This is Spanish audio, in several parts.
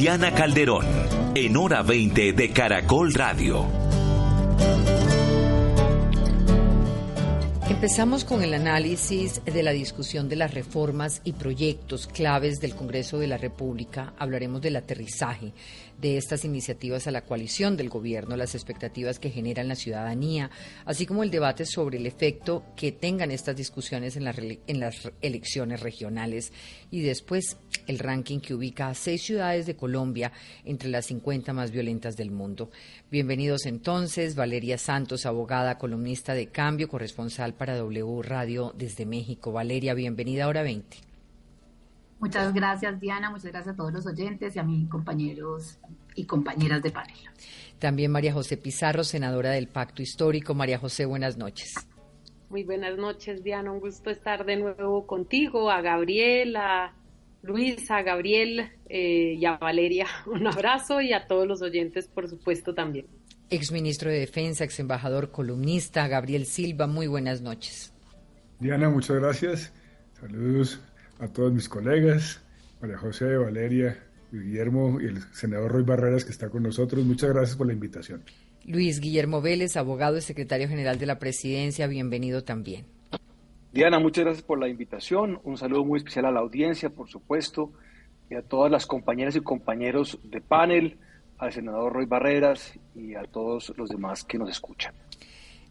Diana Calderón, en hora 20 de Caracol Radio. Empezamos con el análisis de la discusión de las reformas y proyectos claves del Congreso de la República. Hablaremos del aterrizaje de estas iniciativas a la coalición del gobierno, las expectativas que generan la ciudadanía, así como el debate sobre el efecto que tengan estas discusiones en, en las elecciones regionales y después el ranking que ubica a seis ciudades de Colombia entre las 50 más violentas del mundo. Bienvenidos entonces, Valeria Santos, abogada, columnista de Cambio, corresponsal para W Radio desde México. Valeria, bienvenida a Hora 20. Muchas gracias, Diana. Muchas gracias a todos los oyentes y a mis compañeros y compañeras de panel. También María José Pizarro, senadora del Pacto Histórico. María José, buenas noches. Muy buenas noches, Diana. Un gusto estar de nuevo contigo, a Gabriel, a Luis, a Gabriel eh, y a Valeria. Un abrazo y a todos los oyentes, por supuesto, también. Exministro de Defensa, ex embajador, columnista, Gabriel Silva. Muy buenas noches. Diana, muchas gracias. Saludos a todos mis colegas, María José, Valeria, Guillermo y el senador Roy Barreras que está con nosotros. Muchas gracias por la invitación. Luis Guillermo Vélez, abogado y secretario general de la presidencia, bienvenido también. Diana, muchas gracias por la invitación. Un saludo muy especial a la audiencia, por supuesto, y a todas las compañeras y compañeros de panel, al senador Roy Barreras y a todos los demás que nos escuchan.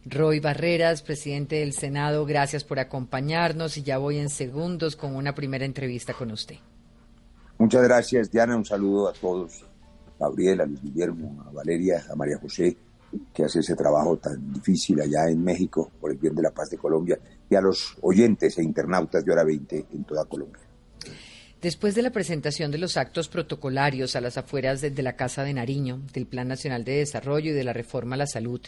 Roy Barreras, presidente del Senado, gracias por acompañarnos y ya voy en segundos con una primera entrevista con usted. Muchas gracias, Diana. Un saludo a todos, Gabriela, a Luis Guillermo, a Valeria, a María José, que hace ese trabajo tan difícil allá en México por el bien de la paz de Colombia, y a los oyentes e internautas de Hora 20 en toda Colombia. Después de la presentación de los actos protocolarios a las afueras de, la Casa de Nariño, del Plan Nacional de Desarrollo y de la Reforma a la Salud,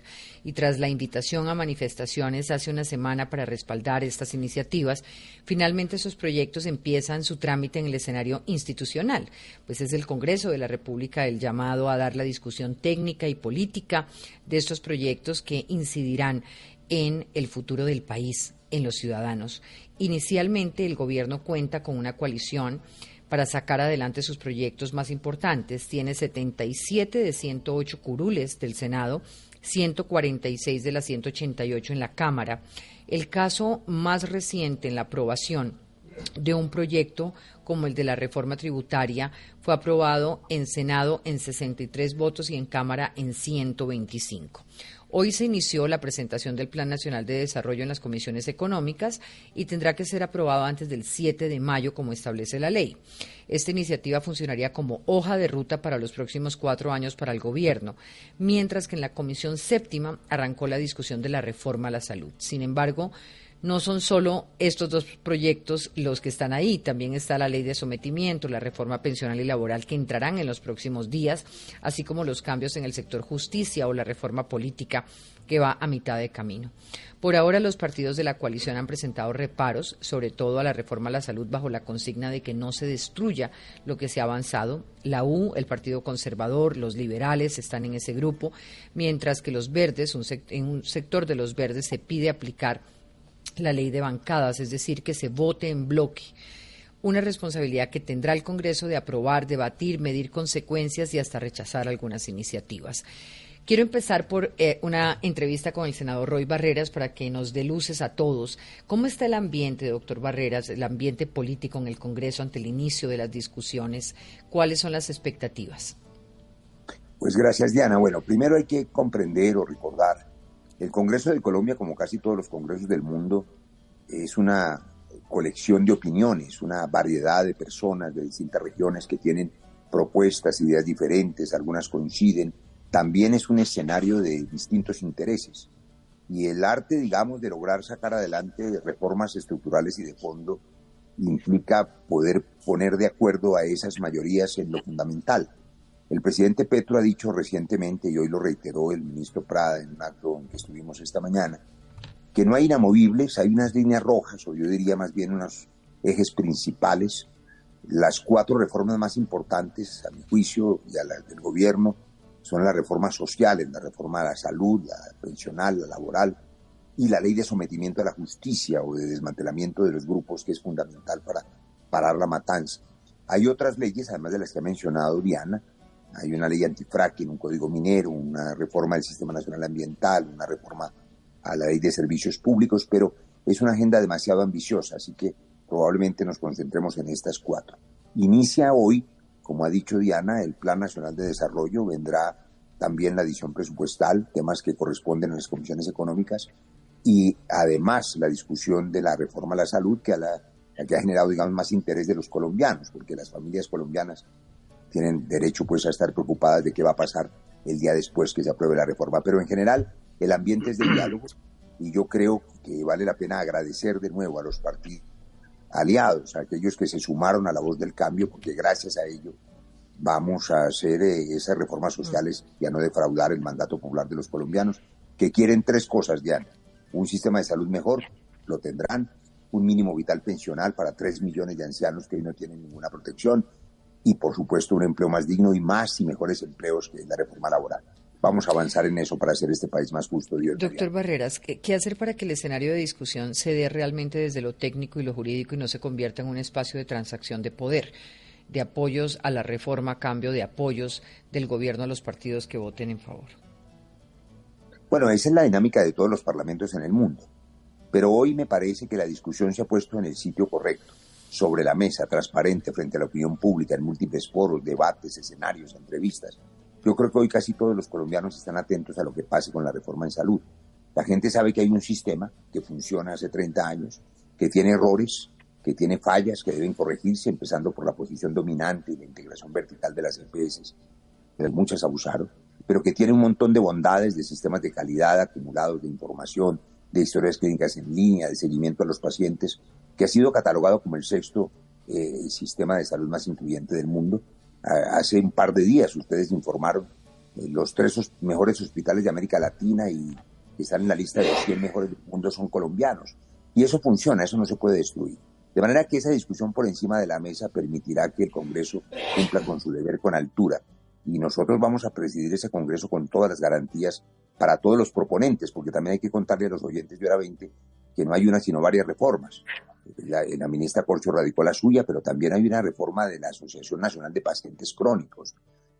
y tras la invitación a manifestaciones hace una semana para respaldar estas iniciativas, finalmente esos proyectos empiezan su trámite en el escenario institucional, pues es el Congreso de la República el llamado a dar la discusión técnica y política de estos proyectos que incidirán en el futuro del país, en los ciudadanos. Inicialmente el gobierno cuenta con una coalición para sacar adelante sus proyectos más importantes. Tiene 77 de 108 curules del Senado, 146 de las 188 en la Cámara. El caso más reciente en la aprobación de un proyecto como el de la reforma tributaria fue aprobado en Senado en 63 votos y en Cámara en 125. Hoy se inició la presentación del Plan Nacional de Desarrollo en las comisiones económicas y tendrá que ser aprobado antes del 7 de mayo, como establece la ley. Esta iniciativa funcionaría como hoja de ruta para los próximos cuatro años para el Gobierno, mientras que en la Comisión Séptima arrancó la discusión de la reforma a la salud. Sin embargo, no son solo estos dos proyectos los que están ahí, también está la ley de sometimiento, la reforma pensional y laboral que entrarán en los próximos días, así como los cambios en el sector justicia o la reforma política que va a mitad de camino. Por ahora los partidos de la coalición han presentado reparos, sobre todo a la reforma a la salud, bajo la consigna de que no se destruya lo que se ha avanzado. La U, el Partido Conservador, los liberales están en ese grupo, mientras que los verdes, en un sector de los verdes se pide aplicar la ley de bancadas, es decir, que se vote en bloque. Una responsabilidad que tendrá el Congreso de aprobar, debatir, medir consecuencias y hasta rechazar algunas iniciativas. Quiero empezar por eh, una entrevista con el senador Roy Barreras para que nos dé luces a todos. ¿Cómo está el ambiente, doctor Barreras, el ambiente político en el Congreso ante el inicio de las discusiones? ¿Cuáles son las expectativas? Pues gracias, Diana. Bueno, primero hay que comprender o recordar el Congreso de Colombia, como casi todos los congresos del mundo, es una colección de opiniones, una variedad de personas de distintas regiones que tienen propuestas, ideas diferentes, algunas coinciden. También es un escenario de distintos intereses. Y el arte, digamos, de lograr sacar adelante reformas estructurales y de fondo implica poder poner de acuerdo a esas mayorías en lo fundamental. El presidente Petro ha dicho recientemente, y hoy lo reiteró el ministro Prada en un acto en que estuvimos esta mañana, que no hay inamovibles, hay unas líneas rojas, o yo diría más bien unos ejes principales. Las cuatro reformas más importantes, a mi juicio, y a las del gobierno, son las reformas sociales, la reforma a la salud, la pensional, la laboral, y la ley de sometimiento a la justicia o de desmantelamiento de los grupos, que es fundamental para parar la matanza. Hay otras leyes, además de las que ha mencionado Diana, hay una ley antifracking, un código minero, una reforma del Sistema Nacional Ambiental, una reforma a la ley de servicios públicos, pero es una agenda demasiado ambiciosa, así que probablemente nos concentremos en estas cuatro. Inicia hoy, como ha dicho Diana, el Plan Nacional de Desarrollo, vendrá también la edición presupuestal, temas que corresponden a las comisiones económicas, y además la discusión de la reforma a la salud, que, a que ha generado, digamos, más interés de los colombianos, porque las familias colombianas tienen derecho pues a estar preocupadas de qué va a pasar el día después que se apruebe la reforma. Pero en general el ambiente es de diálogo y yo creo que vale la pena agradecer de nuevo a los partidos aliados, a aquellos que se sumaron a la voz del cambio, porque gracias a ello vamos a hacer eh, esas reformas sociales y a no defraudar el mandato popular de los colombianos, que quieren tres cosas, Diana. Un sistema de salud mejor, lo tendrán, un mínimo vital pensional para tres millones de ancianos que hoy no tienen ninguna protección, y por supuesto un empleo más digno y más y mejores empleos que la reforma laboral. Vamos a avanzar en eso para hacer este país más justo. Doctor Barreras, ¿qué, hacer para que el escenario de discusión se dé realmente desde lo técnico y lo jurídico y no se convierta en un espacio de transacción de poder, de apoyos a la reforma, cambio de apoyos del gobierno a los partidos que voten en favor? Bueno, esa es la dinámica de todos los parlamentos en el mundo. Pero hoy me parece que la discusión se ha puesto en el sitio correcto sobre la mesa, transparente frente a la opinión pública, en múltiples foros, debates, escenarios, entrevistas. Yo creo que hoy casi todos los colombianos están atentos a lo que pase con la reforma en salud. La gente sabe que hay un sistema que funciona hace 30 años, que tiene errores, que tiene fallas que deben corregirse, empezando por la posición dominante y la integración vertical de las EPS, de las muchas abusaron, pero que tiene un montón de bondades de sistemas de calidad acumulados de información, de historias clínicas en línea, de seguimiento a los pacientes, que ha sido catalogado como el sexto eh, sistema de salud más incluyente del mundo. hace un par de días ustedes informaron eh, los tres mejores hospitales de América Latina y que están en la lista de los 100 mejores del mundo son colombianos. Y eso funciona, eso no se puede destruir. De manera que esa discusión por encima de la mesa permitirá que el Congreso cumpla con su deber con altura. Y nosotros vamos a presidir ese Congreso con todas las garantías para todos los proponentes, porque también hay que contarle a los oyentes de hora 20 que no hay una sino varias reformas. La, ministra Corcho radicó la suya, pero también hay una reforma de la Asociación Nacional de Pacientes Crónicos,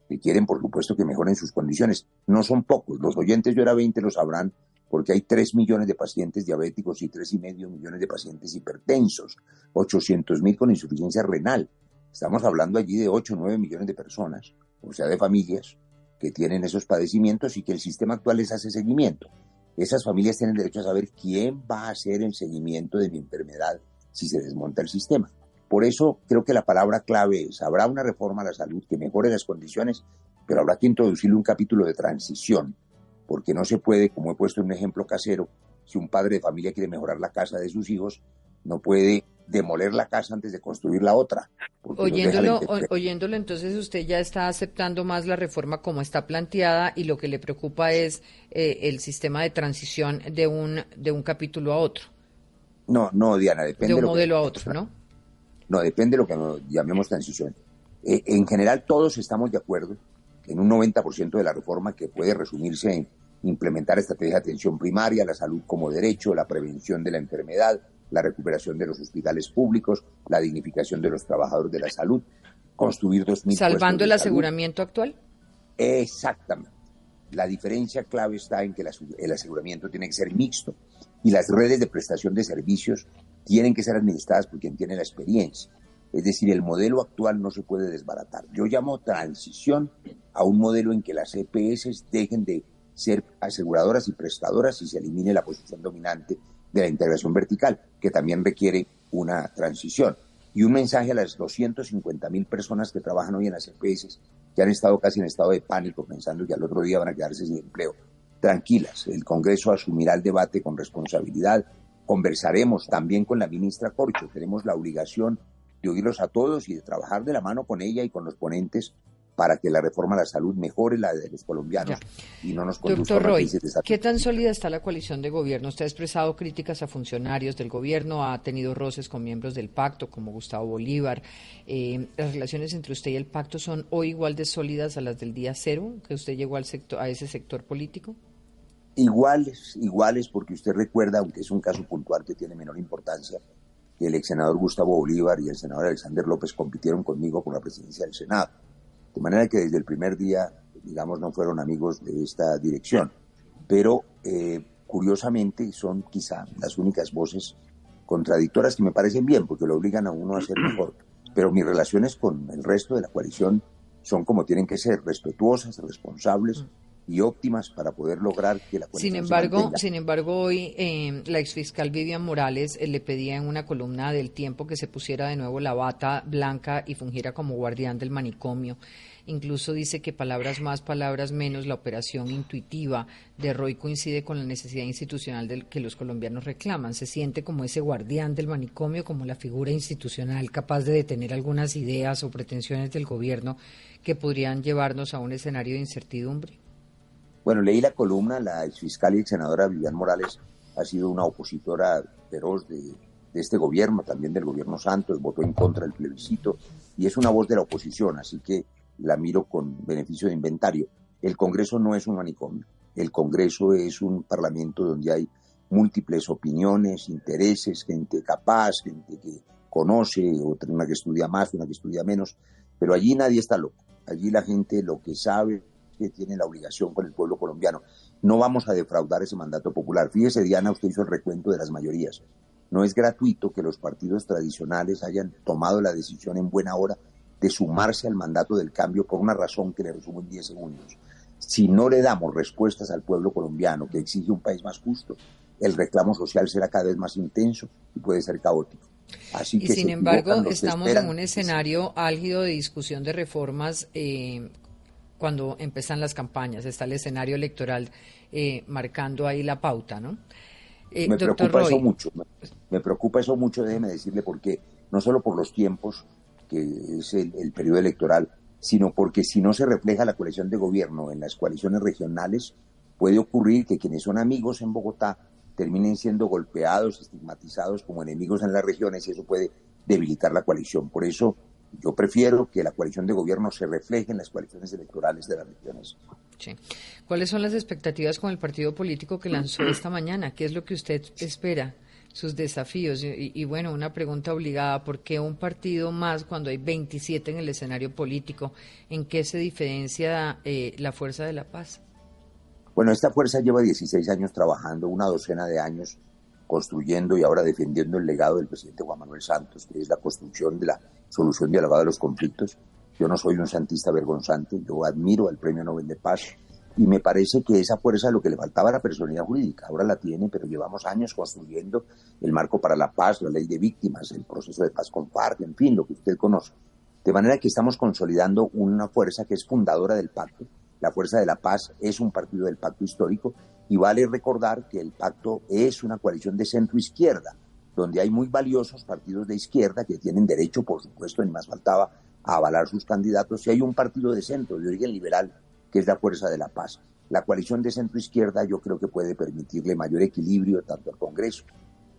que quieren, por supuesto, que mejoren sus condiciones. No son pocos, los oyentes de hora 20 lo sabrán, porque hay 3 millones de pacientes diabéticos y 3,5 millones de pacientes hipertensos, 800 mil con insuficiencia renal. Estamos hablando allí de 8 o 9 millones de personas, o sea, de familias que tienen esos padecimientos y que el sistema actual les hace seguimiento. Esas familias tienen derecho a saber quién va a hacer el seguimiento de mi enfermedad si se desmonta el sistema. Por eso creo que la palabra clave es, habrá una reforma a la salud que mejore las condiciones, pero habrá que introducirle un capítulo de transición, porque no se puede, como he puesto un ejemplo casero, si un padre de familia quiere mejorar la casa de sus hijos, no puede demoler la casa antes de construir la otra. Oyéndolo, oyéndolo, entonces usted ya está aceptando más la reforma como está planteada y lo que le preocupa es eh, el sistema de transición de un, de un capítulo a otro. No, no, Diana, depende. De un modelo a otro, ¿no? No, depende de lo que llamemos transición. Eh, en general, todos estamos de acuerdo en un 90% de la reforma que puede resumirse en implementar estrategias de atención primaria, la salud como derecho, la prevención de la enfermedad, la recuperación de los hospitales públicos, la dignificación de los trabajadores de la salud, construir 2.000 ¿Salvando el aseguramiento actual? Exactamente. La diferencia clave está en que el aseguramiento tiene que ser mixto y las redes de prestación de servicios tienen que ser administradas por quien tiene la experiencia. Es decir, el modelo actual no se puede desbaratar. Yo llamo transición a un modelo en que las EPS dejen de ser aseguradoras y prestadoras y se elimine la posición dominante de la integración vertical, que también requiere una transición. Y un mensaje a las 250 mil personas que trabajan hoy en las EPS, que han estado casi en estado de pánico pensando que al otro día van a quedarse sin empleo. Tranquilas, el Congreso asumirá el debate con responsabilidad, conversaremos también con la ministra Corcho. Tenemos la obligación de oírlos a todos y de trabajar de la mano con ella y con los ponentes para que la reforma a la salud mejore la de los colombianos y no nos conduzca Doctor Roy, ¿qué tan sólida está la coalición de gobierno? Usted ha expresado críticas a funcionarios del gobierno, ha tenido roces con miembros del pacto, como Gustavo Bolívar. Eh, ¿Las relaciones entre usted y el pacto son hoy igual de sólidas a las del día cero, que usted llegó al sector, a ese sector político? Iguales, iguales, porque usted recuerda, aunque es un caso puntual que tiene menor importancia, que el ex senador Gustavo Bolívar y el senador Alexander López compitieron conmigo por la presidencia del Senado de manera que desde el primer día, digamos, no fueron amigos de esta dirección. Pero eh, curiosamente son quizá las únicas voces contradictorias que me parecen bien, porque lo obligan a uno a ser mejor. Pero mis relaciones con el resto de la coalición son como tienen que ser, respetuosas, responsables y óptimas para poder lograr que la Sin embargo, sin embargo hoy eh, la exfiscal Vivian Morales eh, le pedía en una columna del tiempo que se pusiera de nuevo la bata blanca y fungiera como guardián del manicomio. Incluso dice que palabras más, palabras menos, la operación intuitiva de Roy coincide con la necesidad institucional del que los colombianos reclaman. Se siente como ese guardián del manicomio, como la figura institucional capaz de detener algunas ideas o pretensiones del gobierno que podrían llevarnos a un escenario de incertidumbre. Bueno, leí la columna, la fiscal y senadora Vivian Morales ha sido una opositora feroz de, este gobierno, también del gobierno Santos, votó en contra del plebiscito y es una voz de la oposición, así que la miro con beneficio de inventario. El Congreso no es un manicomio, el Congreso es un parlamento donde hay múltiples opiniones, intereses, gente capaz, gente que conoce, otra una que estudia más, una que estudia menos, pero allí nadie está loco. Allí la gente lo que sabe que tiene la obligación con el pueblo colombiano. No vamos a defraudar ese mandato popular. Fíjese, Diana, usted hizo el recuento de las mayorías. No es gratuito que los partidos tradicionales hayan tomado la decisión en buena hora de sumarse al mandato del cambio por una razón que le resumo en 10 segundos. Si no le damos respuestas al pueblo colombiano que exige un país más justo, el reclamo social será cada vez más intenso y puede ser caótico. Así y sin embargo, estamos en un escenario álgido de discusión de reformas eh, cuando empiezan las campañas, está el escenario electoral eh, marcando ahí la pauta, ¿no? Eh, me preocupa eso mucho, me, preocupa eso mucho, déjeme decirle por qué, no solo por los tiempos, que es el, periodo electoral, sino porque si no se refleja la coalición de gobierno en las coaliciones regionales, puede ocurrir que quienes son amigos en Bogotá terminen siendo golpeados, estigmatizados como enemigos en las regiones y eso puede debilitar la coalición. Por eso yo prefiero que la coalición de gobierno se refleje en las coaliciones electorales de las regiones. Sí. ¿Cuáles son las expectativas con el partido político que lanzó esta mañana? ¿Qué es lo que usted espera? sus desafíos. Y, bueno, una pregunta obligada, ¿por qué un partido más cuando hay 27 en el escenario político? ¿En qué se diferencia eh, la Fuerza de la Paz? Bueno, esta fuerza lleva 16 años trabajando, una docena de años construyendo y ahora defendiendo el legado del presidente Juan Manuel Santos, que es la construcción de la solución dialogada de los conflictos. Yo no soy un santista vergonzante, yo admiro al Premio Nobel de Paz y me parece que esa fuerza lo que le faltaba a la personalidad jurídica. Ahora la tiene, pero llevamos años construyendo el marco para la paz, la ley de víctimas, el proceso de paz con FARC, en fin, lo que usted conoce. De manera que estamos consolidando una fuerza que es fundadora del pacto. La Fuerza de la Paz es un partido del pacto histórico y vale recordar que el pacto es una coalición de centro-izquierda, donde hay muy valiosos partidos de izquierda que tienen derecho, por supuesto, ni más faltaba, a avalar sus candidatos, y hay un partido de centro, de origen liberal, que es la Fuerza de la Paz. La coalición de centro-izquierda yo creo que puede permitirle mayor equilibrio tanto al Congreso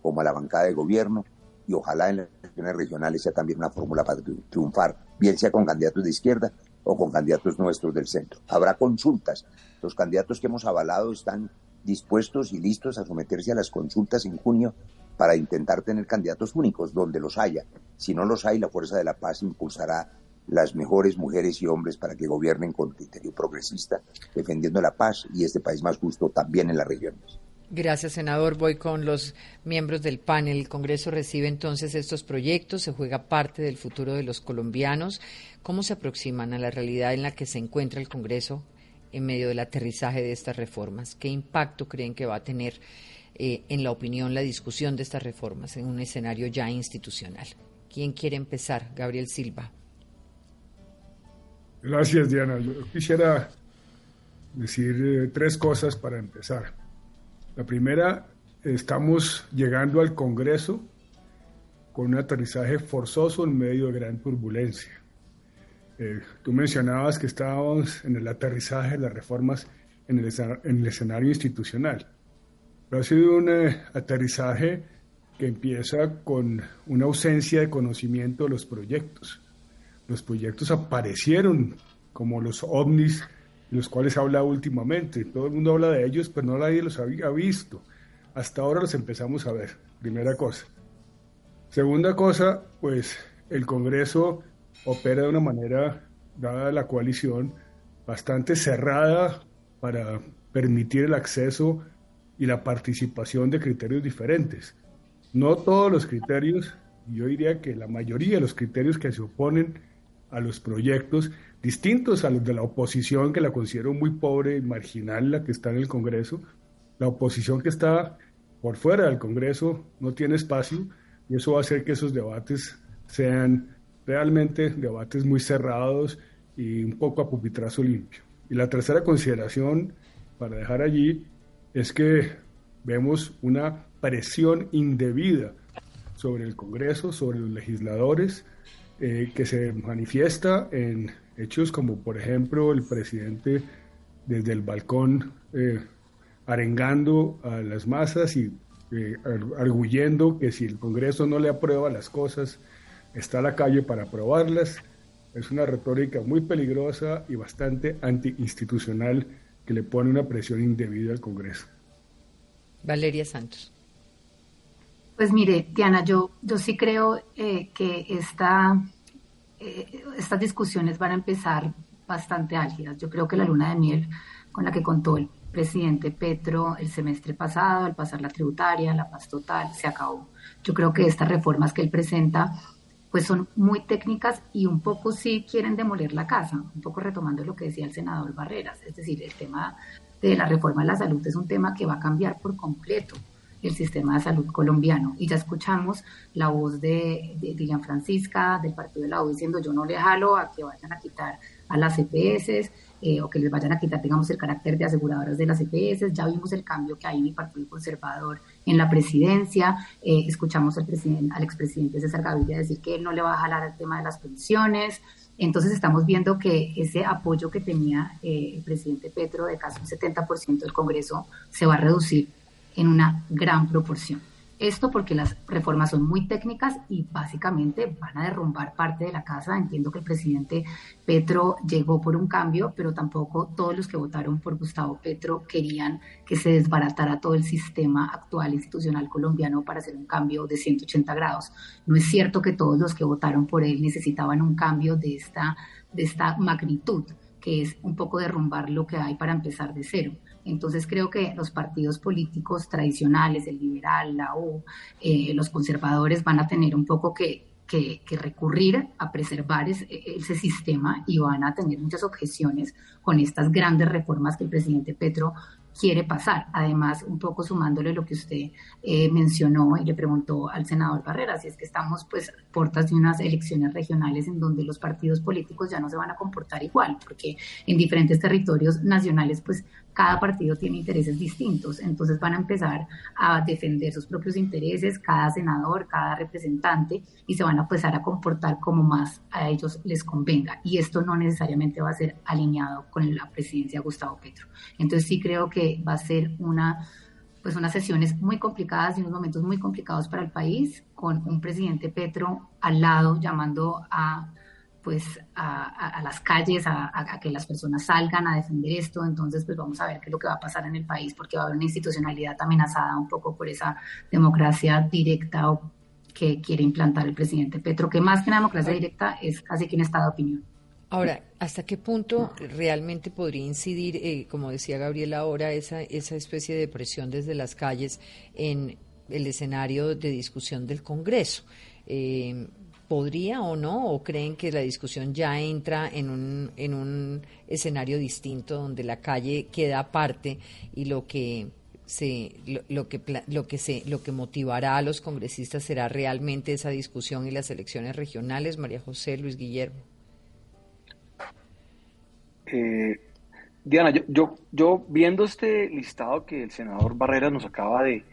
como a la bancada de gobierno y ojalá en las elecciones regionales sea también una fórmula para triunfar, bien sea con candidatos de izquierda o con candidatos nuestros del centro. Habrá consultas. Los candidatos que hemos avalado están dispuestos y listos a someterse a las consultas en junio para intentar tener candidatos únicos donde los haya. Si no los hay, la Fuerza de la Paz impulsará las mejores mujeres y hombres para que gobiernen con criterio progresista, defendiendo la paz y este país más justo también en las regiones. Gracias, senador. Voy con los miembros del panel. El Congreso recibe entonces estos proyectos, se juega parte del futuro de los colombianos. ¿Cómo se aproximan a la realidad en la que se encuentra el Congreso en medio del aterrizaje de estas reformas? ¿Qué impacto creen que va a tener eh, en la opinión la discusión de estas reformas en un escenario ya institucional? ¿Quién quiere empezar? Gabriel Silva. Gracias, Diana. Quisiera decir eh, tres cosas para empezar. La primera estamos llegando al Congreso con un aterrizaje forzoso en medio de gran turbulencia. Eh, tú mencionabas que estábamos en el aterrizaje de las reformas en el escenario institucional, pero ha sido un eh, aterrizaje que empieza con una ausencia de conocimiento de los proyectos. Los proyectos aparecieron como los ovnis, los cuales habla últimamente. Todo el mundo habla de ellos, pero no nadie los había visto. Hasta ahora los empezamos a ver, primera cosa. Segunda cosa, pues el Congreso opera de una manera, dada la coalición, bastante cerrada para permitir el acceso y la participación de criterios diferentes. No todos los criterios, yo diría que la mayoría de los criterios que se oponen a los proyectos, distintos a los de la oposición, que la considero muy pobre y marginal, la que está en el Congreso, la oposición que está por fuera del Congreso no tiene espacio y eso va a hacer que esos debates sean realmente debates muy cerrados y un poco a pupitrazo limpio. Y la tercera consideración, para dejar allí, es que vemos una presión indebida sobre el Congreso, sobre los legisladores, eh, que se manifiesta en hechos como, por ejemplo, el presidente desde el balcón eh, arengando a las masas y eh, arguyendo que si el Congreso no le aprueba las cosas, está a la calle para aprobarlas. Es una retórica muy peligrosa y bastante antiinstitucional que le pone una presión indebida al Congreso. Valeria Santos. Pues mire, Diana, yo, yo sí creo eh, que esta, eh, estas discusiones van a empezar bastante álgidas. Yo creo que la luna de miel con la que contó el presidente Petro el semestre pasado, al pasar la tributaria, la paz total, se acabó. Yo creo que estas reformas que él presenta pues son muy técnicas y un poco sí quieren demoler la casa, un poco retomando lo que decía el senador Barreras, es decir, el tema de la reforma de la salud es un tema que va a cambiar por completo el sistema de salud colombiano. Y ya escuchamos la voz de, de, Francisca, del Partido de la U, diciendo yo no le jalo a que vayan a quitar a las EPS eh, o que les vayan a quitar, digamos, el carácter de aseguradoras de las EPS. Ya vimos el cambio que hay en el Partido Conservador en la presidencia. Eh, escuchamos al, presidente, al expresidente César Gaviria decir que él no le va a jalar al tema de las pensiones. Entonces estamos viendo que ese apoyo que tenía eh, el presidente Petro de casi un 70% del Congreso se va a reducir en una gran proporción. Esto porque las reformas son muy técnicas y básicamente van a derrumbar parte de la casa. Entiendo que el presidente Petro llegó por un cambio, pero tampoco todos los que votaron por Gustavo Petro querían que se desbaratara todo el sistema actual institucional colombiano para hacer un cambio de 180 grados. No es cierto que todos los que votaron por él necesitaban un cambio de esta, de esta magnitud, que es un poco derrumbar lo que hay para empezar de cero. Entonces creo que los partidos políticos tradicionales, el liberal, la U, eh, los conservadores van a tener un poco que, recurrir a preservar ese, sistema y van a tener muchas objeciones con estas grandes reformas que el presidente Petro quiere pasar. Además, un poco sumándole lo que usted eh, mencionó y le preguntó al senador Barrera, si es que estamos pues puertas de unas elecciones regionales en donde los partidos políticos ya no se van a comportar igual, porque en diferentes territorios nacionales pues cada partido tiene intereses distintos, entonces van a empezar a defender sus propios intereses, cada senador, cada representante, y se van a empezar a comportar como más a ellos les convenga. Y esto no necesariamente va a ser alineado con la presidencia de Gustavo Petro. Entonces sí creo que va a ser una pues unas sesiones muy complicadas y unos momentos muy complicados para el país, con un presidente Petro al lado llamando a pues a, las calles, a, que las personas salgan a defender esto. Entonces, pues vamos a ver qué es lo que va a pasar en el país, porque va a haber una institucionalidad amenazada un poco por esa democracia directa que quiere implantar el presidente Petro, que más que una democracia directa es casi que un estado de opinión. Ahora, ¿hasta qué punto realmente podría incidir, eh, como decía Gabriela ahora, esa, esa especie de presión desde las calles en el escenario de discusión del Congreso? Eh, podría o no, o creen que la discusión ya entra en un, en un escenario distinto donde la calle queda aparte y lo que se lo, que lo que se lo que motivará a los congresistas será realmente esa discusión y las elecciones regionales María José Luis Guillermo eh, Diana yo, yo viendo este listado que el senador Barrera nos acaba de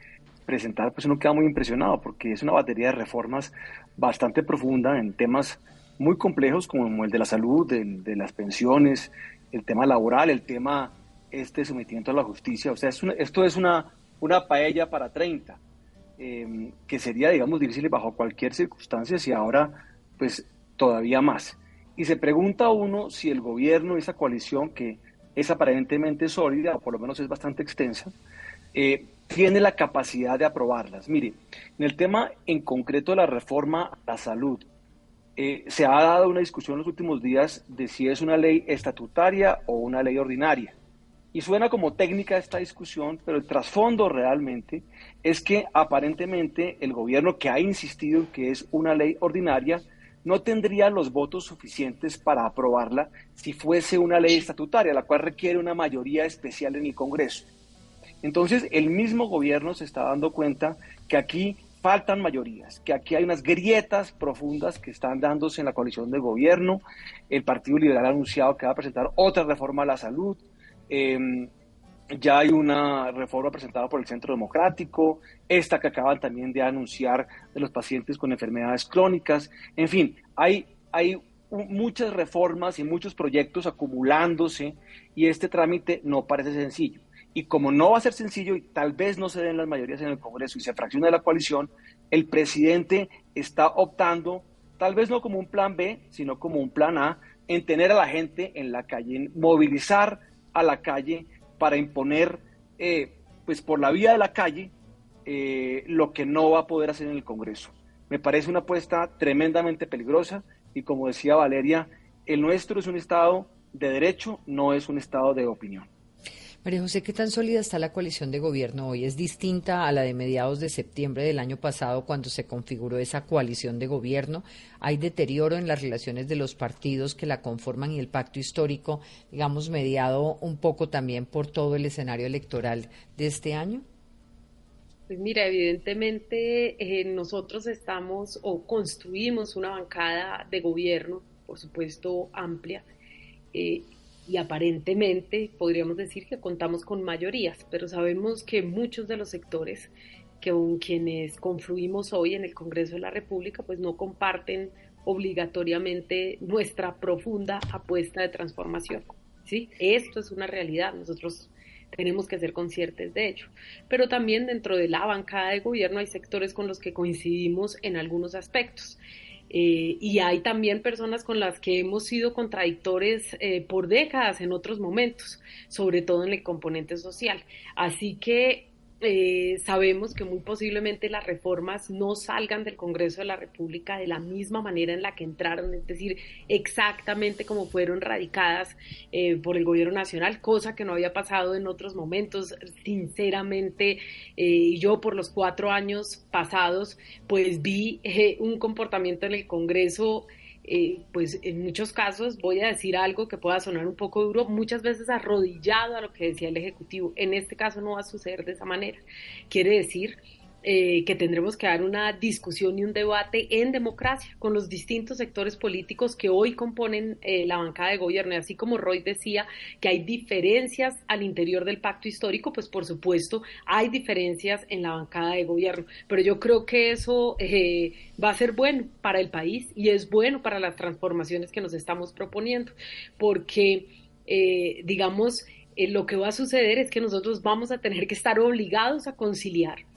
presentar, pues uno queda muy impresionado porque es una batería de reformas bastante profunda en temas muy complejos como el de la salud, de, las pensiones, el tema laboral, el tema este sometimiento a la justicia. O sea, esto es una, una paella para 30, em, que sería, digamos, difícil bajo cualquier circunstancia y ahora, pues, todavía más. Y se pregunta uno si el gobierno, esa coalición que es aparentemente sólida, o por lo menos es bastante extensa, eh, tiene la capacidad de aprobarlas. Mire, en el tema en concreto de la reforma a la salud, eh, se ha dado una discusión en los últimos días de si es una ley estatutaria o una ley ordinaria. Y suena como técnica esta discusión, pero el trasfondo realmente es que aparentemente el gobierno que ha insistido en que es una ley ordinaria no tendría los votos suficientes para aprobarla si fuese una ley estatutaria, la cual requiere una mayoría especial en el Congreso. Entonces, el mismo gobierno se está dando cuenta que aquí faltan mayorías, que aquí hay unas grietas profundas que están dándose en la coalición de gobierno. El Partido Liberal ha anunciado que va a presentar otra reforma a la salud. Em, ya hay una reforma presentada por el Centro Democrático, esta que acaban también de anunciar de los pacientes con enfermedades crónicas. En fin, hay, hay muchas reformas y muchos proyectos acumulándose y este trámite no parece sencillo. Y como no va a ser sencillo y tal vez no se den las mayorías en el Congreso y se fracciona la coalición, el presidente está optando, tal vez no como un plan B, sino como un plan A, en tener a la gente en la calle, en movilizar a la calle para imponer, eh, pues por la vía de la calle, eh, lo que no va a poder hacer en el Congreso. Me parece una apuesta tremendamente peligrosa y como decía Valeria, el nuestro es un Estado de derecho, no es un Estado de opinión. María José, ¿qué tan sólida está la coalición de gobierno hoy? ¿Es distinta a la de mediados de septiembre del año pasado cuando se configuró esa coalición de gobierno? ¿Hay deterioro en las relaciones de los partidos que la conforman y el pacto histórico, digamos, mediado un poco también por todo el escenario electoral de este año? Pues mira, evidentemente eh, nosotros estamos o construimos una bancada de gobierno, por supuesto amplia, eh, y aparentemente podríamos decir que contamos con mayorías, pero sabemos que muchos de los sectores que con quienes confluimos hoy en el Congreso de la República pues no comparten obligatoriamente nuestra profunda apuesta de transformación. ¿sí? Esto es una realidad, nosotros tenemos que ser conscientes de ello. Pero también dentro de la bancada de gobierno hay sectores con los que coincidimos en algunos aspectos. Eh, y hay también personas con las que hemos sido contradictores eh, por décadas en otros momentos, sobre todo en el componente social. Así que eh, sabemos que muy posiblemente las reformas no salgan del Congreso de la República de la misma manera en la que entraron, es decir, exactamente como fueron radicadas eh, por el gobierno nacional, cosa que no había pasado en otros momentos. Sinceramente, eh, yo por los cuatro años pasados, pues vi un comportamiento en el Congreso eh, pues en muchos casos voy a decir algo que pueda sonar un poco duro, muchas veces arrodillado a lo que decía el Ejecutivo. En este caso no va a suceder de esa manera. Quiere decir eh, que tendremos que dar una discusión y un debate en democracia con los distintos sectores políticos que hoy componen eh, la bancada de gobierno. Y así como Roy decía que hay diferencias al interior del pacto histórico, pues por supuesto hay diferencias en la bancada de gobierno. Pero yo creo que eso eh, va a ser bueno para el país y es bueno para las transformaciones que nos estamos proponiendo, porque digamos, lo que va a suceder es que nosotros vamos a tener que estar obligados a conciliar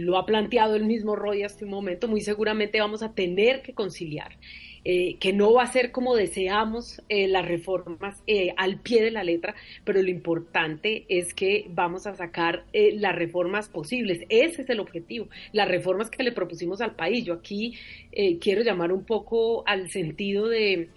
lo ha planteado el mismo Roy hasta un momento, muy seguramente vamos a tener que conciliar, eh, que no va a ser como deseamos eh, las reformas eh, al pie de la letra, pero lo importante es que vamos a sacar las reformas posibles. Ese es el objetivo, las reformas que le propusimos al país. Yo aquí quiero llamar un poco al sentido de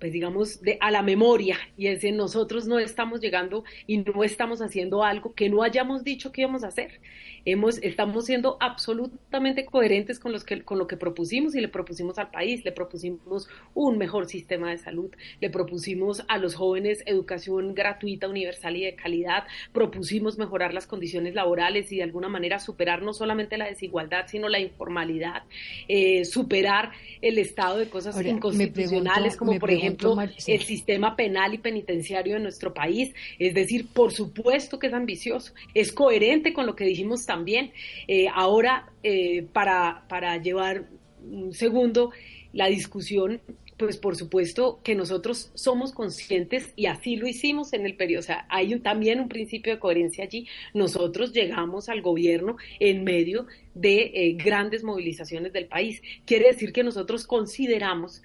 pues digamos, de, a la memoria, y es que nosotros no estamos llegando y no estamos haciendo algo que no hayamos dicho que íbamos a hacer. Hemos, estamos siendo absolutamente coherentes con, los que, con lo que propusimos y le propusimos al país, le propusimos un mejor sistema de salud, le propusimos a los jóvenes educación gratuita, universal y de calidad, propusimos mejorar las condiciones laborales y de alguna manera superar no solamente la desigualdad, sino la informalidad, eh, superar el estado de cosas inconstitucionales, como por ejemplo ejemplo, el sistema penal y penitenciario de nuestro país. Es decir, por supuesto que es ambicioso, es coherente con lo que dijimos también. Eh, ahora, eh, para, para llevar un segundo la discusión pues por supuesto que nosotros somos conscientes y así lo hicimos en el periodo. O sea, hay también un principio de coherencia allí. Nosotros llegamos al gobierno en medio de eh, grandes movilizaciones del país. Quiere decir que nosotros consideramos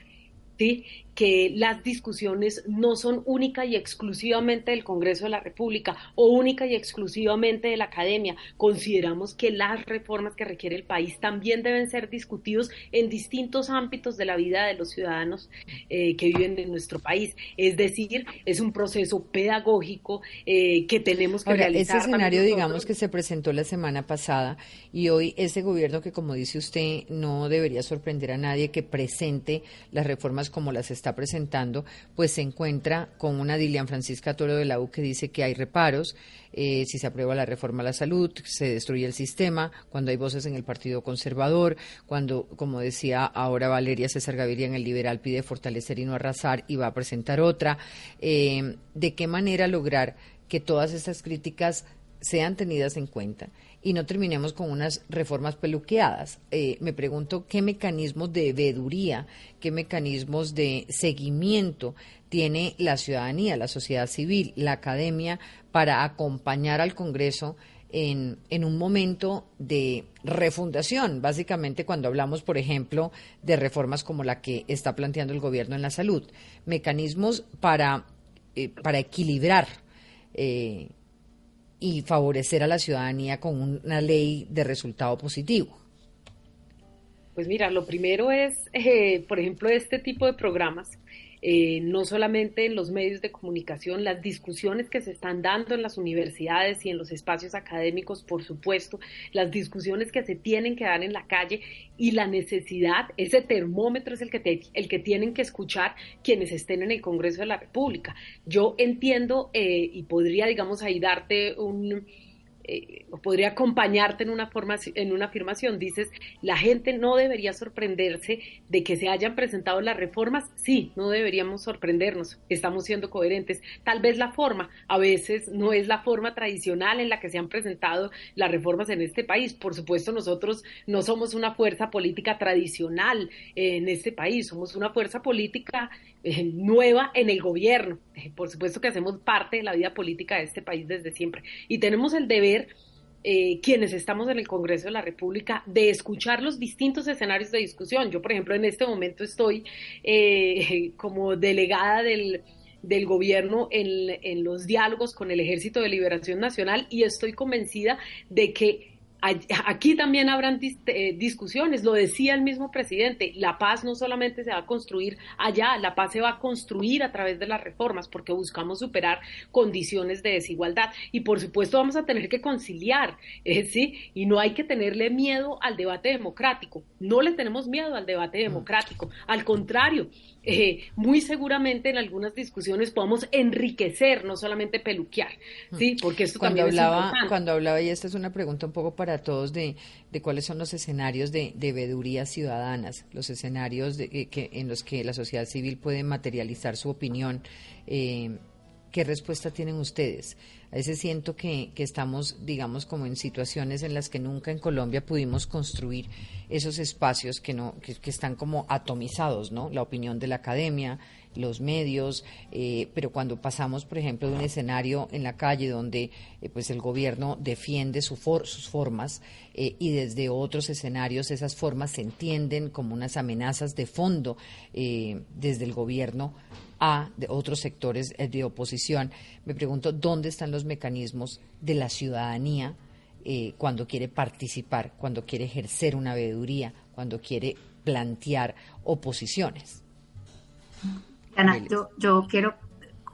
¿sí? que las discusiones no son única y exclusivamente del Congreso de la República o única y exclusivamente de la academia. Consideramos que las reformas que requiere el país también deben ser discutidos en distintos ámbitos de la vida de los ciudadanos eh, que viven en nuestro país. Es decir, es un proceso pedagógico eh, que tenemos que Ahora, realizar. Ese escenario, digamos, que se presentó la semana pasada y hoy ese gobierno que, como dice usted, no debería sorprender a nadie que presente las reformas como las está presentando, pues se encuentra con una Dilian Francisca Toro de la U que dice que hay reparos, eh, si se aprueba la reforma a la salud, se destruye el sistema, cuando hay voces en el Partido Conservador, cuando, como decía ahora Valeria César Gaviria en el Liberal, pide fortalecer y no arrasar y va a presentar otra. Eh, ¿De qué manera lograr que todas estas críticas sean tenidas en cuenta y no terminemos con unas reformas peluqueadas. Eh, me pregunto qué mecanismos de veeduría, qué mecanismos de seguimiento tiene la ciudadanía, la sociedad civil, la academia para acompañar al Congreso en, en, un momento de refundación, básicamente cuando hablamos, por ejemplo, de reformas como la que está planteando el gobierno en la salud, mecanismos para, eh, para equilibrar eh, y favorecer a la ciudadanía con una ley de resultado positivo? Pues mira, lo primero es, eh, por ejemplo, este tipo de programas eh, no solamente en los medios de comunicación, las discusiones que se están dando en las universidades y en los espacios académicos, por supuesto, las discusiones que se tienen que dar en la calle y la necesidad, ese termómetro es el que, el que tienen que escuchar quienes estén en el Congreso de la República. Yo entiendo eh, y podría, digamos, ahí darte un eh, podría acompañarte en una, forma, en una afirmación. Dices, la gente no debería sorprenderse de que se hayan presentado las reformas. Sí, no deberíamos sorprendernos, estamos siendo coherentes. Tal vez la forma, a veces no es la forma tradicional en la que se han presentado las reformas en este país. Por supuesto, nosotros no somos una fuerza política tradicional en este país, somos una fuerza política eh, nueva en el gobierno. Eh, por supuesto que hacemos parte de la vida política de este país desde siempre y tenemos el deber eh, quienes estamos en el Congreso de la República de escuchar los distintos escenarios de discusión. Yo, por ejemplo, en este momento estoy como delegada del, del gobierno en, en los diálogos con el Ejército de Liberación Nacional y estoy convencida de que Aquí también habrán eh, discusiones, lo decía el mismo presidente, la paz no solamente se va a construir allá, la paz se va a construir a través de las reformas porque buscamos superar condiciones de desigualdad y por supuesto vamos a tener que conciliar, eh, ¿sí? Y no hay que tenerle miedo al debate democrático, no le tenemos miedo al debate mm. democrático, al contrario, eh, muy seguramente en algunas discusiones podamos enriquecer, no solamente peluquear, mm. ¿sí? Porque esto cuando también hablaba, es importante. Cuando hablaba, y esta es una pregunta un poco para todos, de, de cuáles son los escenarios de, de vedurías ciudadanas, los escenarios de, que, en los que la sociedad civil puede materializar su opinión. Eh, ¿Qué respuesta tienen ustedes? A veces siento que, que, estamos, digamos, como en situaciones en las que nunca en Colombia pudimos construir esos espacios que, no, que, que están como atomizados, ¿no? La opinión de la academia, los medios, eh, pero cuando pasamos, por ejemplo, de un escenario en la calle donde eh, pues el gobierno defiende su sus formas eh, y desde otros escenarios esas formas se entienden como unas amenazas de fondo desde el gobierno a de otros sectores de oposición, me pregunto dónde están los mecanismos de la ciudadanía cuando quiere participar, cuando quiere ejercer una veeduría, cuando quiere plantear oposiciones. Ana, yo, yo quiero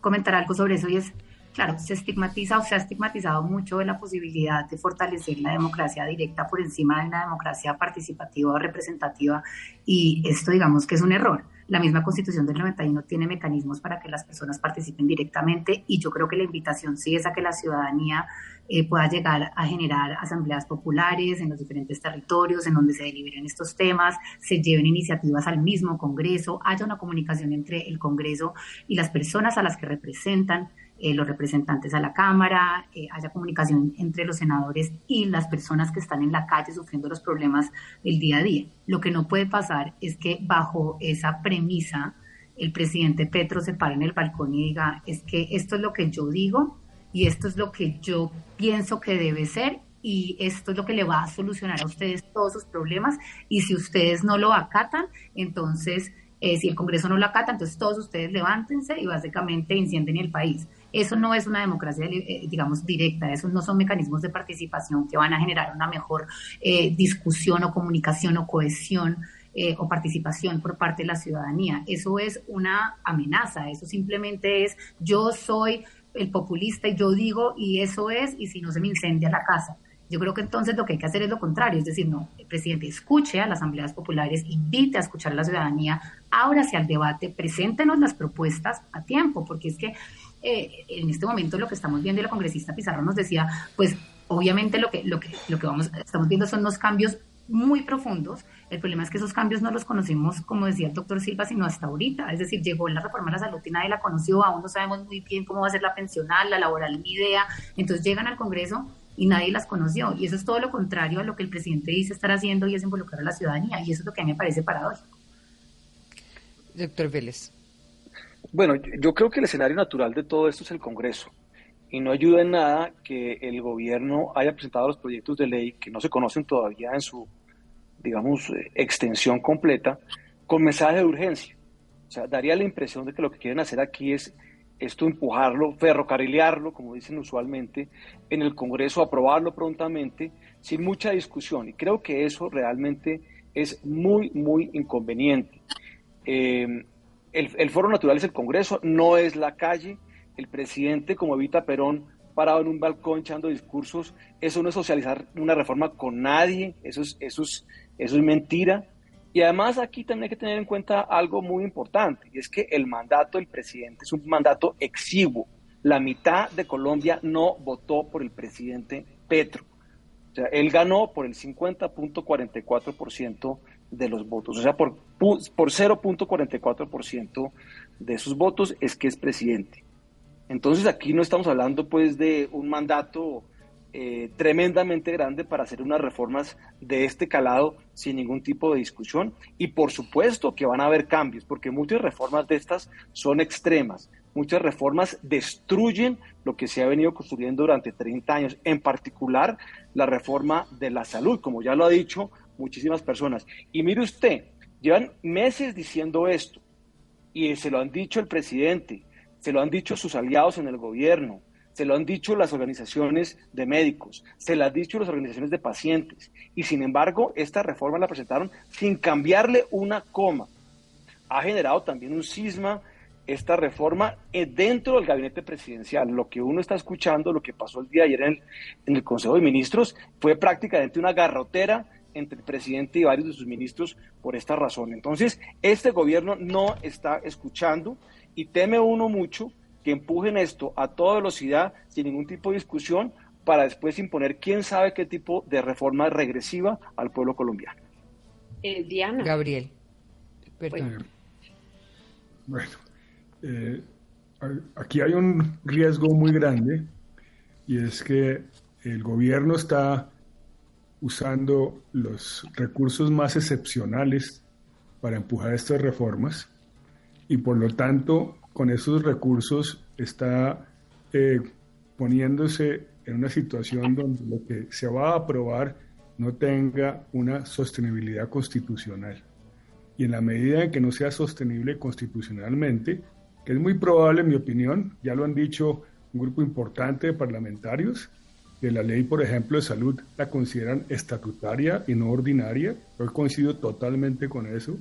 comentar algo sobre eso y es, claro, se estigmatiza o se ha estigmatizado mucho la posibilidad de fortalecer la democracia directa por encima de una democracia participativa o representativa y esto digamos que es un error. La misma constitución del 91 tiene mecanismos para que las personas participen directamente y yo creo que la invitación sí es a que la ciudadanía eh, pueda llegar a generar asambleas populares en los diferentes territorios en donde se deliberen estos temas, se lleven iniciativas al mismo Congreso, haya una comunicación entre el Congreso y las personas a las que representan eh, los representantes a la Cámara, eh, haya comunicación entre los senadores y las personas que están en la calle sufriendo los problemas del día a día. Lo que no puede pasar es que bajo esa premisa el presidente Petro se pare en el balcón y diga, es que esto es lo que yo digo y esto es lo que yo pienso que debe ser y esto es lo que le va a solucionar a ustedes todos sus problemas y si ustedes no lo acatan, entonces eh, si el Congreso no lo acata, entonces todos ustedes levántense y básicamente incenden el país. Eso no es una democracia, eh, digamos, directa, esos no son mecanismos de participación que van a generar una mejor eh, discusión o comunicación o cohesión eh, o participación por parte de la ciudadanía. Eso es una amenaza, eso simplemente es yo soy el populista y yo digo y eso es y si no se me incendia la casa. Yo creo que entonces lo que hay que hacer es lo contrario, es decir, no, el presidente escuche a las asambleas populares, invite a escuchar a la ciudadanía, ábrase al debate, preséntenos las propuestas a tiempo, porque es que eh, en este momento lo que estamos viendo y la congresista Pizarro nos decía, pues obviamente lo que, lo que, lo que vamos, estamos viendo son unos cambios muy profundos. El problema es que esos cambios no los conocimos, como decía el doctor Silva, sino hasta ahorita. Es decir, llegó la reforma a la salud y nadie la conoció, aún no sabemos muy bien cómo va a ser la pensional, la laboral, ni idea. Entonces llegan al Congreso y nadie las conoció. Y eso es todo lo contrario a lo que el presidente dice estar haciendo y es involucrar a la ciudadanía. Y eso es lo que a mí me parece paradójico. Doctor Vélez. Bueno, yo creo que el escenario natural de todo esto es el Congreso. Y no ayuda en nada que el gobierno haya presentado los proyectos de ley que no se conocen todavía en su, digamos, eh, extensión completa, con mensaje de urgencia. O sea, daría la impresión de que lo que quieren hacer aquí es esto empujarlo, ferrocarrilearlo, como dicen usualmente, en el Congreso, aprobarlo prontamente, sin mucha discusión. Y creo que eso realmente es muy, muy inconveniente. Eh, el, foro natural es el Congreso, no es la calle. El presidente, como Evita Perón, parado en un balcón echando discursos, eso no es socializar una reforma con nadie, eso es, eso es, eso es mentira. Y además aquí también hay que tener en cuenta algo muy importante, y es que el mandato del presidente es un mandato exiguo. La mitad de Colombia no votó por el presidente Petro. O sea, él ganó por el 50.44% de los votos. O sea, por, por 0.44% de sus votos es que es presidente. Entonces aquí no estamos hablando pues de un mandato eh, tremendamente grande para hacer unas reformas de este calado sin ningún tipo de discusión. Y por supuesto que van a haber cambios, porque muchas reformas de estas son extremas. Muchas reformas destruyen lo que se ha venido construyendo durante 30 años, en particular la reforma de la salud, como ya lo ha dicho muchísimas personas. Y mire usted, llevan meses diciendo esto y se lo han dicho el presidente, se lo han dicho sus aliados en el gobierno, se lo han dicho las organizaciones de médicos, se lo han dicho las organizaciones de pacientes. Y sin embargo, esta reforma la presentaron sin cambiarle una coma. Ha generado también un cisma esta reforma eh, dentro del gabinete presidencial. Lo que uno está escuchando, lo que pasó el día ayer en el, en el Consejo de Ministros, fue prácticamente una garrotera entre el presidente y varios de sus ministros por esta razón. Entonces, este gobierno no está escuchando y teme uno mucho que empujen esto a toda velocidad, sin ningún tipo de discusión, para después imponer quién sabe qué tipo de reforma regresiva al pueblo colombiano. Eh, Diana. Gabriel. Perdón. Bueno, eh, aquí hay un riesgo muy grande y es que el gobierno está usando los recursos más excepcionales para empujar estas reformas y por lo tanto con esos recursos está eh, poniéndose en una situación donde lo que se va a aprobar no tenga una sostenibilidad constitucional. Y en la medida en que no sea sostenible constitucionalmente, que es muy probable en mi opinión, ya lo han dicho un grupo importante de parlamentarios, de la ley, por ejemplo, de salud la consideran estatutaria y no ordinaria. Yo coincido totalmente con eso.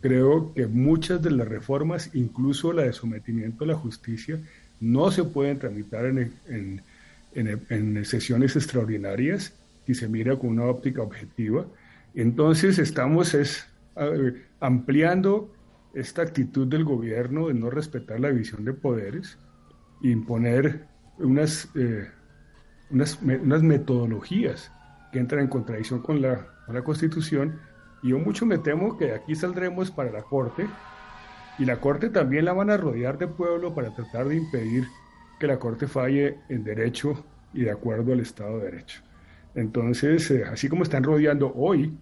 Creo que muchas de las reformas, incluso la de sometimiento a la justicia, no se pueden tramitar en, en, sesiones extraordinarias y se mira con una óptica objetiva. Entonces estamos es, ampliando esta actitud del gobierno de no respetar la división de poderes imponer unas, eh, unas, metodologías que entran en contradicción con la, con la Constitución. Y yo mucho me temo que aquí saldremos para la Corte y la Corte también la van a rodear de pueblo para tratar de impedir que la Corte falle en derecho y de acuerdo al Estado de Derecho. Entonces, eh, así como están rodeando hoy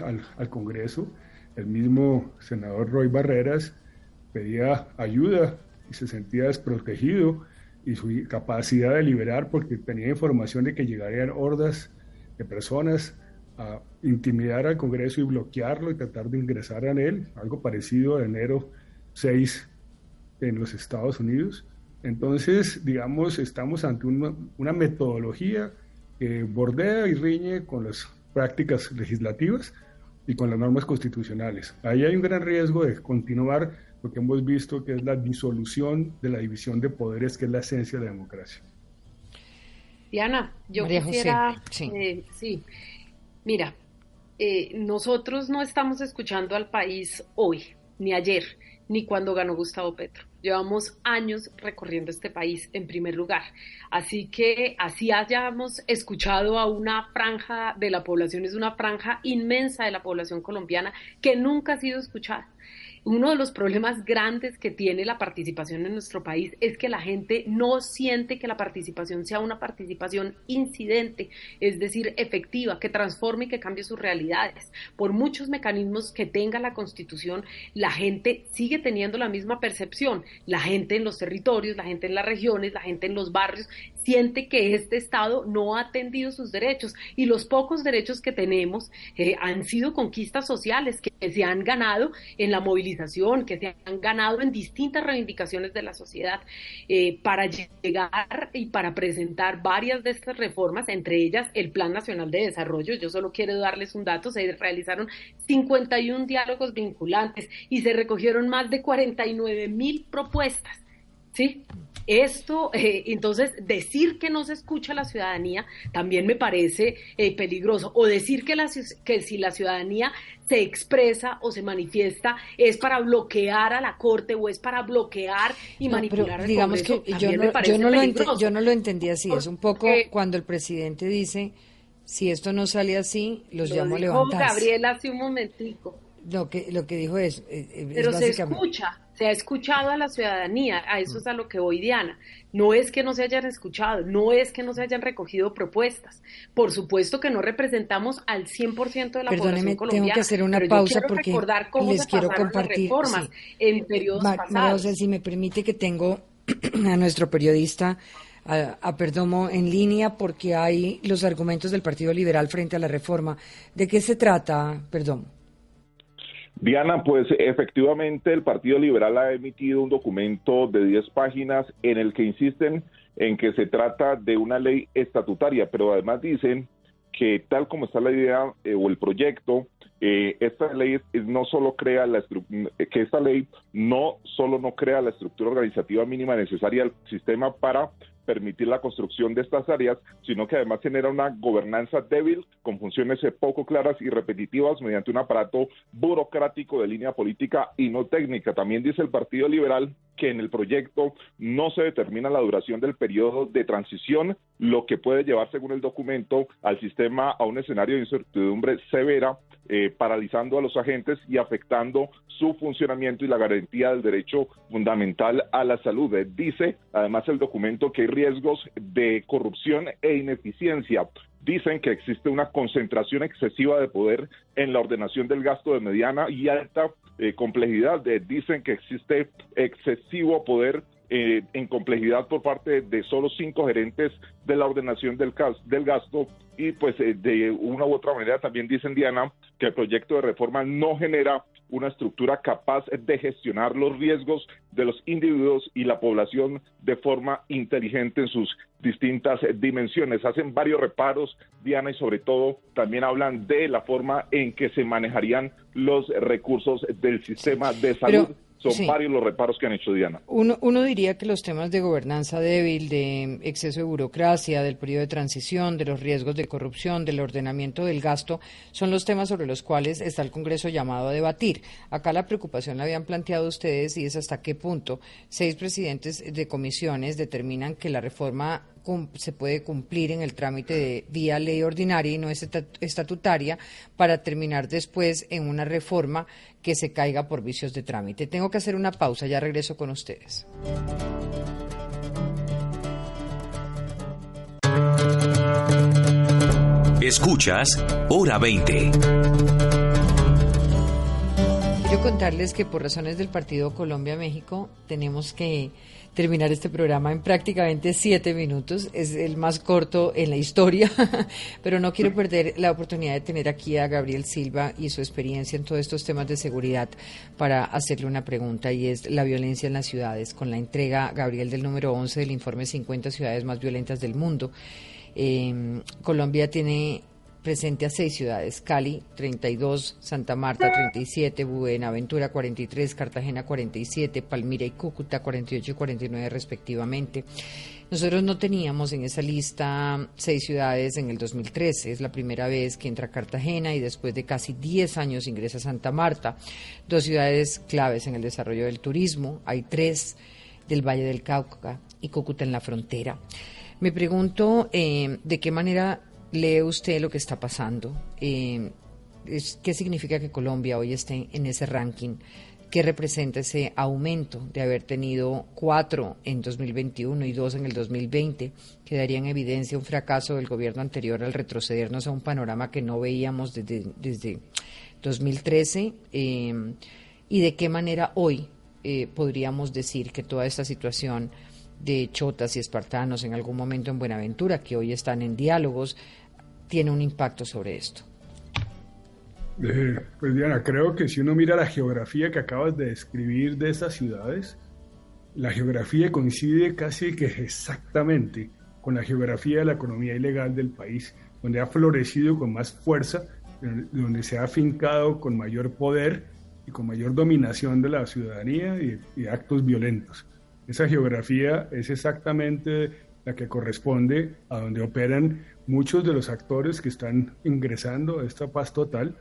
al, al, Congreso, el mismo senador Roy Barreras pedía ayuda y se sentía desprotegido y su capacidad de liberar porque tenía información de que llegarían hordas de personas a intimidar al Congreso y bloquearlo y tratar de ingresar en él, algo parecido a enero 6 en los Estados Unidos. Entonces, digamos, estamos ante una, una metodología que bordea y riñe con las prácticas legislativas y con las normas constitucionales. Ahí hay un gran riesgo de continuar lo que hemos visto que es la disolución de la división de poderes, que es la esencia de la democracia. Diana, yo quisiera, sí. Eh, sí. mira, eh, nosotros no estamos escuchando al país hoy, ni ayer, ni cuando ganó Gustavo Petro. Llevamos años recorriendo este país en primer lugar. Así que así hayamos escuchado a una franja de la población, es una franja inmensa de la población colombiana que nunca ha sido escuchada uno de los problemas grandes que tiene la participación en nuestro país es que la gente no siente que la participación sea una participación incidente, es decir, efectiva, que transforme y que cambie sus realidades. Por muchos mecanismos que tenga la Constitución, la gente sigue teniendo la misma percepción. La gente en los territorios, la gente en las regiones, la gente en los barrios siente que este Estado no ha atendido sus derechos y los pocos derechos que tenemos eh, han sido conquistas sociales que se han ganado en la movilización que se han ganado en distintas reivindicaciones de la sociedad eh, para llegar y para presentar varias de estas reformas, entre ellas el Plan Nacional de Desarrollo. Yo solo quiero darles un dato, se realizaron 51 diálogos vinculantes y se recogieron más de 49 mil propuestas. ¿Sí? Esto, eh, entonces, decir que no se escucha a la ciudadanía también me parece eh, peligroso. O decir que, la, que si la ciudadanía se expresa o se manifiesta es para bloquear a la Corte o es para bloquear y manipular al digamos que yo no, yo no, lo yo no lo entendí así. Es un poco cuando el presidente dice, si esto no sale así, los llamo a levantarse. Gabriel hace un momentico. Lo que, lo que dijo es... Eh, Pero se escucha se ha escuchado a la ciudadanía, a eso es a lo que voy Diana. No es que no se hayan escuchado, no es que no se hayan recogido propuestas. Por supuesto que no representamos al 100% de la población colombiana. tengo que hacer una pausa porque les quiero compartir reformas en periodos pasados. si me permite que tengo a nuestro periodista a, a, Perdomo en línea porque hay los argumentos del Partido Liberal frente a la reforma. ¿De qué se trata, Perdomo? Diana, pues efectivamente el Partido Liberal ha emitido un documento de 10 páginas en el que insisten en que se trata de una ley estatutaria, pero además dicen que tal como está la idea eh, o el proyecto, eh, esta ley no solo crea la que esta ley no solo no crea la estructura organizativa mínima necesaria al sistema para permitir la construcción de estas áreas, sino que además genera una gobernanza débil con funciones poco claras y repetitivas mediante un aparato burocrático de línea política y no técnica. También dice el Partido Liberal que en el proyecto no se determina la duración del periodo de transición, lo que puede llevar, según el documento, al sistema a un escenario de incertidumbre severa, eh, paralizando a los agentes y afectando su funcionamiento y la garantía del derecho fundamental a la salud. Dice, además, el documento que hay riesgos de corrupción e ineficiencia. Dicen que existe una concentración excesiva de poder en la ordenación del gasto de mediana y alta eh, complejidad. dicen que existe excesivo poder eh, en complejidad por parte de solo cinco gerentes de la ordenación del, del gasto y pues eh, de una u otra manera también dicen Diana que el proyecto de reforma no genera una estructura capaz de gestionar los riesgos de los individuos y la población de forma inteligente en sus distintas dimensiones. Hacen varios reparos, Diana, y sobre todo también hablan de la forma en que se manejarían los recursos del sistema de salud son varios los reparos que han hecho Diana. Uno, uno diría que los temas de gobernanza débil, de exceso de burocracia, del periodo de transición, de los riesgos de corrupción, del ordenamiento del gasto, son los temas sobre los cuales está el Congreso llamado a debatir. Acá la preocupación la habían planteado ustedes y es hasta qué punto seis presidentes de comisiones determinan que la reforma se puede cumplir en el trámite de vía ley ordinaria y no es estatutaria para terminar después en una reforma que se caiga por vicios de trámite. Tengo que hacer una pausa, ya regreso con ustedes. Escuchas Hora 20. Contarles que por razones del partido Colombia-México tenemos que terminar este programa en prácticamente siete minutos. Es el más corto en la historia, pero no quiero perder la oportunidad de tener aquí a Gabriel Silva y su experiencia en todos estos temas de seguridad para hacerle una pregunta y es la violencia en las ciudades. Con la entrega, Gabriel, del número 11 del informe 50 ciudades más violentas del mundo. Eh, Colombia tiene presente a seis ciudades, Cali 32, Santa Marta 37, Buenaventura 43, Cartagena 47, Palmira y Cúcuta 48 y 49 respectivamente. Nosotros no teníamos en esa lista seis ciudades en el 2013. Es la primera vez que entra Cartagena y después de casi 10 años ingresa Santa Marta. Dos ciudades claves en el desarrollo del turismo. Hay tres del Valle del Cauca y Cúcuta en la frontera. Me pregunto eh, de qué manera lee usted lo que está pasando. Eh, ¿Qué significa que Colombia hoy esté en ese ranking? ¿Qué representa ese aumento de haber tenido cuatro en 2021 y dos en el 2020? Que daría en evidencia un fracaso del gobierno anterior al retrocedernos a un panorama que no veíamos desde, desde 2013. Eh, ¿Y de qué manera hoy eh, podríamos decir que toda esta situación de chotas y espartanos en algún momento en Buenaventura, que hoy están en diálogos, tiene un impacto sobre esto? Eh, pues Diana, creo que si uno mira la geografía que acabas de describir de esas ciudades, la geografía coincide casi que exactamente con la geografía de la economía ilegal del país, donde ha florecido con más fuerza, donde se ha afincado con mayor poder y con mayor dominación de la ciudadanía y, y actos violentos. Esa geografía es exactamente la que corresponde a donde operan muchos de los actores que están ingresando a esta paz total.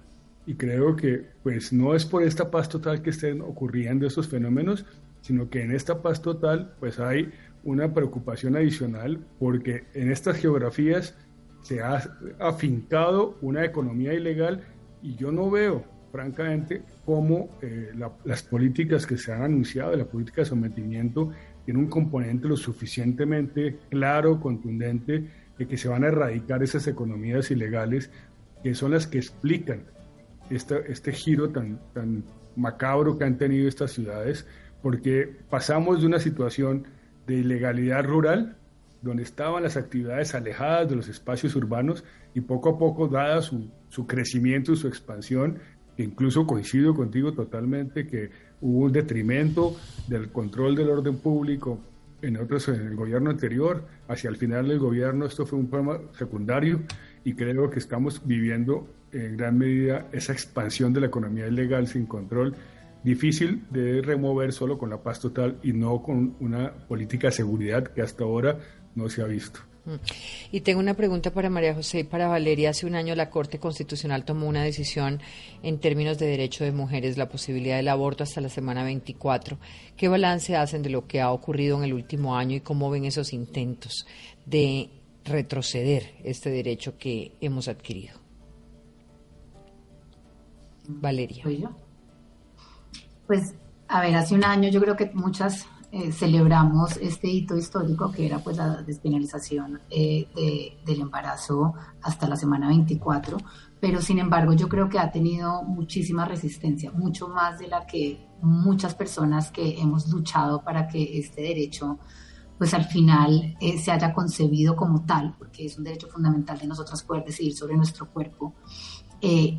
Y creo que pues no es por esta paz total que estén ocurriendo estos fenómenos, sino que en esta paz total pues hay una preocupación adicional porque en estas geografías se ha afincado una economía ilegal y yo no veo francamente cómo eh, las políticas que se han anunciado, la política de sometimiento, tiene un componente lo suficientemente claro, contundente, de que se van a erradicar esas economías ilegales que son las que explican este giro tan, macabro que han tenido estas ciudades, porque pasamos de una situación de ilegalidad rural, donde estaban las actividades alejadas de los espacios urbanos, y poco a poco, dada su, su crecimiento y su expansión, incluso coincido contigo totalmente, que hubo un detrimento del control del orden público en otros en el gobierno anterior, hacia el final del gobierno esto fue un problema secundario y creo que estamos viviendo en gran medida esa expansión de la economía ilegal sin control, difícil de remover solo con la paz total y no con una política de seguridad que hasta ahora no se ha visto. Y tengo una pregunta para María José y para Valeria. Hace un año la Corte Constitucional tomó una decisión en términos de derecho de mujeres, la posibilidad del aborto hasta la semana 24. ¿Qué balance hacen de lo que ha ocurrido en el último año y cómo ven esos intentos de retroceder este derecho que hemos adquirido? Valeria. Pues, a ver, hace un año yo creo que muchas eh, celebramos este hito histórico que era pues la despenalización eh, del embarazo hasta la semana 24, pero sin embargo yo creo que ha tenido muchísima resistencia, mucho más de la que muchas personas que hemos luchado para que este derecho pues al final eh, se haya concebido como tal, porque es un derecho fundamental de nosotros poder decidir sobre nuestro cuerpo.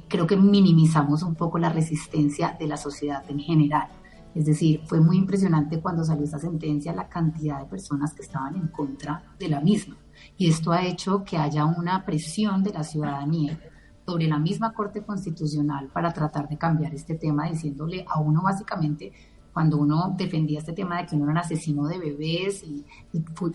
creo que minimizamos un poco la resistencia de la sociedad en general. Es decir, fue muy impresionante cuando salió esta sentencia la cantidad de personas que estaban en contra de la misma. Y esto ha hecho que haya una presión de la ciudadanía sobre la misma Corte Constitucional para tratar de cambiar este tema, diciéndole a uno básicamente, cuando uno defendía este tema de que uno era un asesino de bebés y,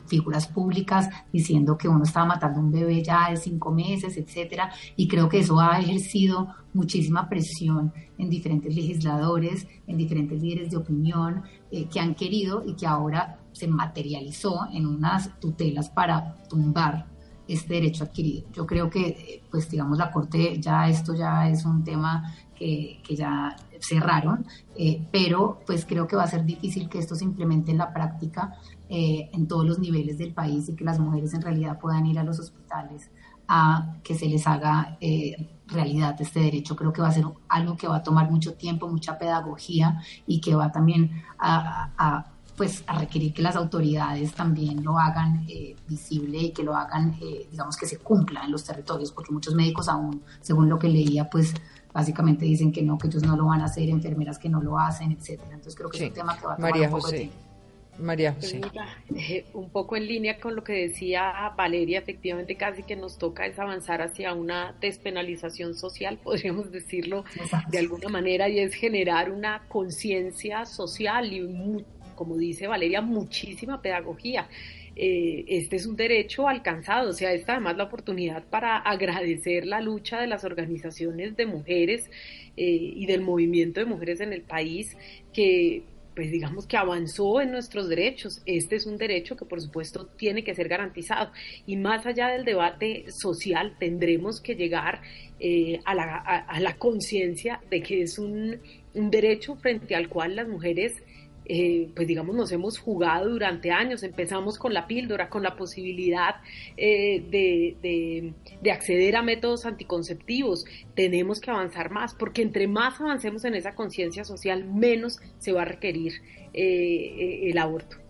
figuras públicas diciendo que uno estaba matando a un bebé ya de cinco meses, etcétera, y creo que eso ha ejercido muchísima presión en diferentes legisladores, en diferentes líderes de opinión eh, que han querido y que ahora se materializó en unas tutelas para tumbar este derecho adquirido. Yo creo que, eh, pues digamos, la Corte ya esto ya es un tema que, que ya cerraron, eh, pero pues creo que va a ser difícil que esto se implemente en la práctica eh, en todos los niveles del país y que las mujeres en realidad puedan ir a los hospitales a que se les haga realidad este derecho. Creo que va a ser algo que va a tomar mucho tiempo, mucha pedagogía y que va también a, a pues a requerir que las autoridades también lo hagan eh, visible y que lo hagan, eh, digamos, que se cumpla en los territorios, porque muchos médicos aún, según lo que leía, pues básicamente dicen que no, que ellos no lo van a hacer, enfermeras que no lo hacen, etcétera. Entonces creo que es un tema que va a tomar María un poco José. de tiempo. María Pues José. mira, eh, un poco en línea con lo que decía Valeria, efectivamente casi que nos toca es avanzar hacia una despenalización social, podríamos decirlo de alguna manera, y es generar una conciencia social y, mu- como dice Valeria, muchísima pedagogía. Eh, este es un derecho alcanzado, o sea, esta además la oportunidad para agradecer la lucha de las organizaciones de mujeres eh, y del movimiento de mujeres en el país que pues digamos que avanzó en nuestros derechos. Este es un derecho que por supuesto tiene que ser garantizado. Y más allá del debate social, tendremos que llegar eh, a la, conciencia de que es un derecho frente al cual las mujeres eh, pues digamos, nos hemos jugado durante años. Empezamos con la píldora, con la posibilidad eh, de, de, de, acceder a métodos anticonceptivos. Tenemos que avanzar más, porque entre más avancemos en esa conciencia social, menos se va a requerir eh, el aborto.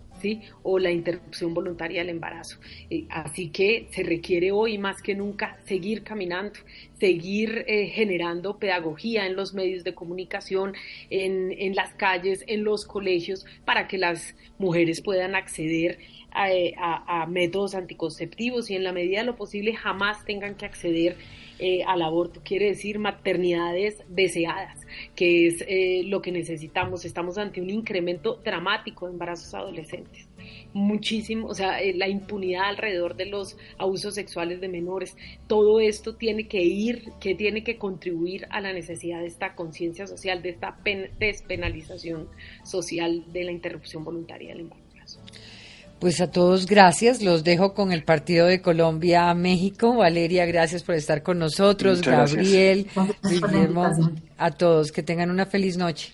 O la interrupción voluntaria del embarazo. Eh, así que se requiere hoy más que nunca seguir caminando, seguir eh, generando pedagogía en los medios de comunicación, en, en, las calles, en los colegios, para que las mujeres puedan acceder a, a, métodos anticonceptivos y en la medida de lo posible jamás tengan que acceder eh, al aborto, quiere decir maternidades deseadas, que es eh, lo que necesitamos. Estamos ante un incremento dramático de embarazos adolescentes. Muchísimo, o sea, eh, la impunidad alrededor de los abusos sexuales de menores. Todo esto tiene que ir, que tiene que contribuir a la necesidad de esta conciencia social, de esta despenalización social de la interrupción voluntaria del embarazo. Pues a todos gracias, los dejo con el partido de Colombia México. Valeria, gracias por estar con nosotros. Muchas Gabriel, gracias. Guillermo, a todos que tengan una feliz noche.